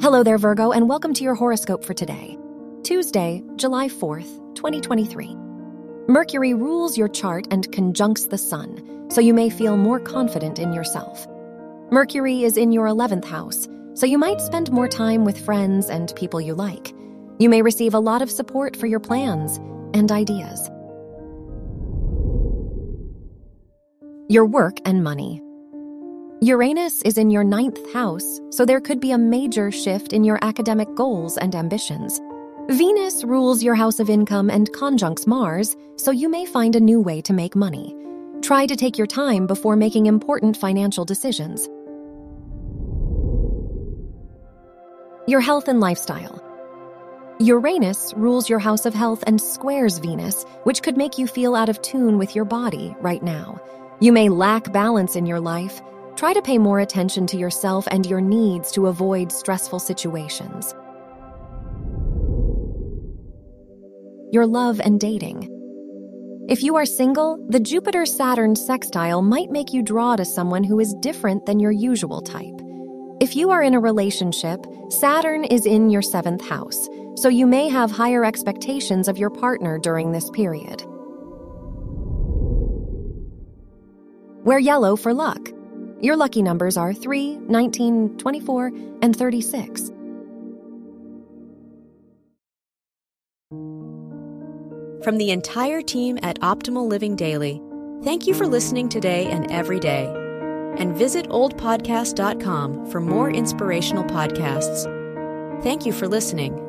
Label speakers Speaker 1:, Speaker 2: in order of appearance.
Speaker 1: Hello there, Virgo, and welcome to your horoscope for today, Tuesday, July 4th, 2023. Mercury rules your chart and conjuncts the sun, so you may feel more confident in yourself. Mercury is in your 11th house, so you might spend more time with friends and people you like. You may receive a lot of support for your plans and ideas. Your work and money. Uranus is in your ninth house, so there could be a major shift in your academic goals and ambitions. Venus rules your house of income and conjuncts Mars, so you may find a new way to make money. Try to take your time before making important financial decisions. Your health and lifestyle. Uranus rules your house of health and squares Venus, which could make you feel out of tune with your body right now. You may lack balance in your life, Try to pay more attention to yourself and your needs to avoid stressful situations. Your love and dating. If you are single, the Jupiter Saturn sextile might make you draw to someone who is different than your usual type. If you are in a relationship, Saturn is in your seventh house, so you may have higher expectations of your partner during this period. Wear yellow for luck. Your lucky numbers are 3, 19, 24, and 36.
Speaker 2: From the entire team at Optimal Living Daily, thank you for listening today and every day. And visit oldpodcast.com for more inspirational podcasts. Thank you for listening.